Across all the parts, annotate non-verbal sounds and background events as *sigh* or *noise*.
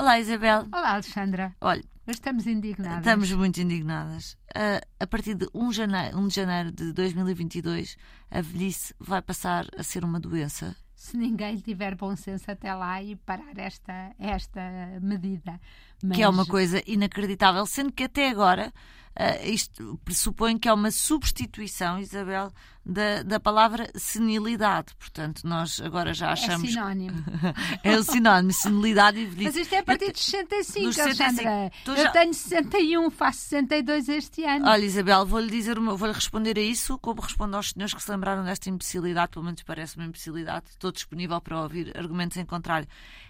Olá, Isabel. Olá, Alexandra. Olha, estamos indignadas. estamos muito indignadas. Ah, a partir de 1 de, janeiro, 1 de janeiro de 2022, a velhice vai passar a ser uma doença. Se ninguém tiver bom senso até lá e parar esta, esta medida. Mas, Que é uma coisa inacreditável, sendo que até agora ah, isto pressupõe que é uma substituição, Isabel, da, da palavra senilidade. Portanto, nós agora já É achamos. sinónimo. *laughs* É o sinónimo, senilidade e velhice. Mas isto é a partir dos 65, Dos 65. Alexandra. Tu Eu já- tenho 61, faço 62 este ano. Olha, Isabel, vou-lhe dizer, uma- vou-lhe responder a isso, como respondo aos senhores que se lembraram desta imbecilidade, pelo menos parece uma imbecilidade. Estou disponível para ouvir argumentos em contrário.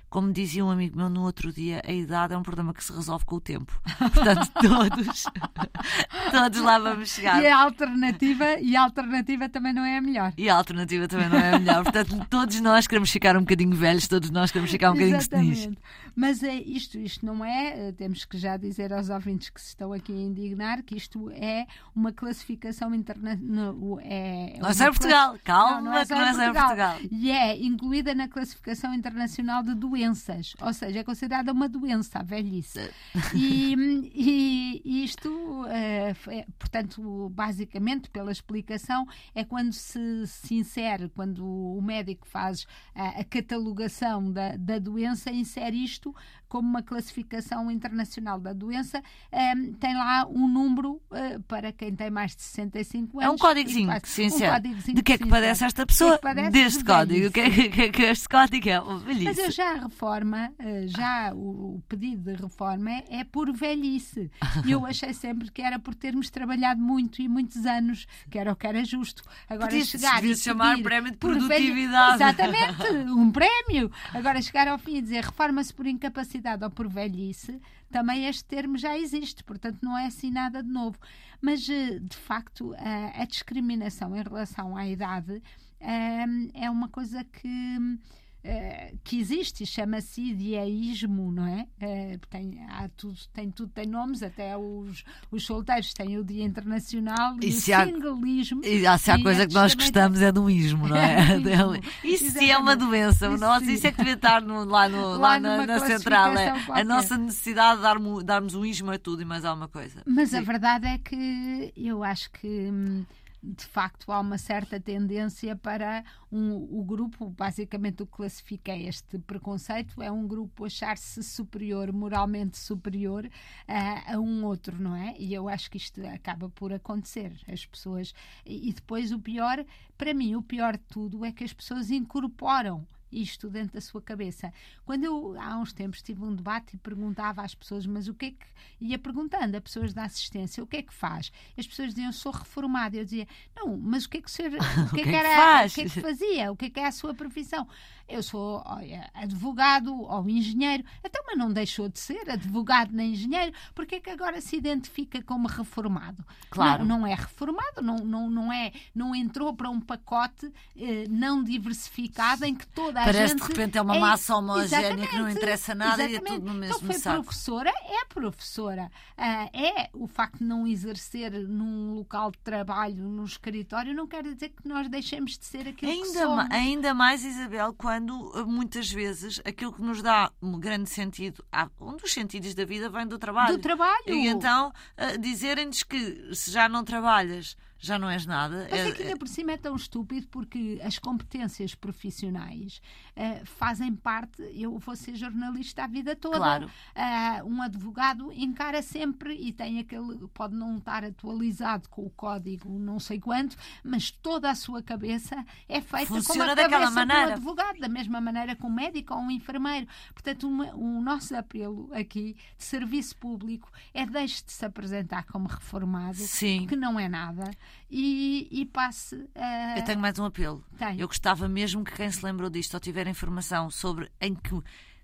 Como dizia um amigo meu no outro dia, a idade é um problema que se resolve com o tempo. *laughs* Portanto, todos, *laughs* todos lá vamos chegar. E a alternativa, e a alternativa também não é a melhor. E a alternativa também não é a melhor. Portanto, todos nós queremos ficar um bocadinho velhos, todos nós queremos ficar um bocadinho. Exatamente. Mas é, isto, isto não é, eh, temos que já dizer aos ouvintes que se estão aqui a indignar que isto é uma classificação internacional. É, Não é só em Portugal. classi- Calma, não é só em Portugal. E é incluída na classificação internacional de doenças, ou seja, é considerada uma doença, a velhice. E- e isto, eh, é, portanto, basicamente, pela explicação, é quando se, se insere, quando o médico faz a, a catalogação da, da doença, insere isto como uma classificação internacional da doença, eh, tem lá um número eh, para quem tem mais de 65 anos. É um códigozinho faz- que se um códigozinho De que é que se padece insere. esta que é pessoa? que padece Deste de código. O que, é que, que, que este código é? O Mas velhice. eu já a reforma, eh, já o, o pedido de reforma é, é por velhice. E eu achei sempre que era por termos trabalhado muito e muitos anos, que era o que era justo. Agora Podia- chegar e chamar pedir prémio de produtividade. Exatamente, um prémio. Agora chegar ao fim e dizer reforma-se por incapacidade ou por velhice, também este termo já existe, portanto não é assim nada de novo. Mas, eh, de facto, a, a discriminação em relação à idade eh, é uma coisa que eh, que existe e chama-se ideísmo, não é? Eh, tem, há tudo, tem tudo, tem nomes, até os, os solteiros têm o Dia Internacional E e, se o há- singlismo. E ah, se há E coisa que estes nós gostamos é um ismo, não é? *laughs* É, do. Isso sim é uma doença. Isso Nossa, isso é que devia estar no- lá, no, lá, Lá na, na central. É, a nossa necessidade de darmos, darmos um ismo a tudo e mais alguma coisa. Mas a Sim. verdade é que eu acho que hum, de facto há uma certa tendência para um, o grupo, basicamente o que classifica este preconceito, é um grupo achar-se superior, moralmente superior a, a um outro, não é? E eu acho que isto acaba por acontecer. As pessoas. E, e depois o pior, para mim, o pior de tudo é que as pessoas incorporam isto dentro da sua cabeça. Quando eu, há uns tempos, tive um debate e perguntava às pessoas, mas o que é que. ia perguntando a pessoas da assistência, o que é que faz? As pessoas diziam, sou reformada. Eu dizia, não, mas o que é que o senhor. *laughs* O que é que, que era, faz? O que é que fazia? O que é que é a sua profissão? Eu sou olha, advogado ou engenheiro. Então, mas não deixou de ser advogado nem engenheiro. Porque é que agora se identifica como reformado? Claro. Não, não é reformado, não, não, não, é, não entrou para um pacote eh, não diversificado em que toda a Parece gente. de repente é uma massa homogénea que não interessa nada e é tudo no Então mesmo foi saco. professora, é professora. Ah, é o facto de não exercer num local de trabalho, num escritório, não quer dizer que nós deixemos de ser aquilo que Ainda, ma- somos. ainda mais, Isabel, quando eh, muitas vezes aquilo que nos dá um grande sentido, há- um dos sentidos da vida vem do trabalho. Do trabalho. E então dizerem-nos que se já não trabalhas, já não és nada. Mas é- é que ainda por cima é tão estúpido porque as competências profissionais eh, fazem parte. Eu vou ser jornalista a vida toda. Claro. Ah, um advogado encara sempre e tem aquele. pode não estar atualizado com o código não sei quanto, mas toda a sua cabeça é feita como Funciona a daquela cabeça de um maneira. advogado, da mesma maneira que um médico ou um enfermeiro. Portanto, uma- o nosso apelo aqui de serviço público é deixe de se apresentar como reformado Sim. que não é nada, e, e passe a. Eu tenho mais um apelo. Eu gostava mesmo que quem se lembrou disto ou tiver informação sobre em que,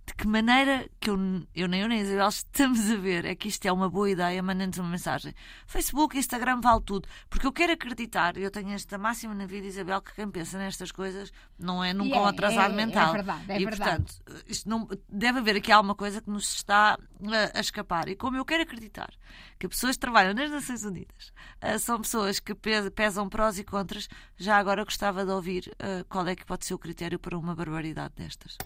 de que maneira que eu, eu nem eu nem a Isabel *laughs* estamos a ver é que isto é uma boa ideia, mandando-nos uma mensagem. Facebook, Instagram, vale tudo. Porque eu quero acreditar, eu tenho esta máxima na vida, Isabel, que quem pensa nestas coisas não é nunca é, um atrasado é- é mental. verdade, é e, verdade. portanto, isto não, deve haver aqui alguma coisa que nos está a, a escapar. E como eu quero acreditar que pessoas que trabalham nas Nações Unidas ah, são pessoas que pe- pesam prós e contras, já agora gostava de ouvir ah, qual é que pode ser o critério para uma barbaridade destas.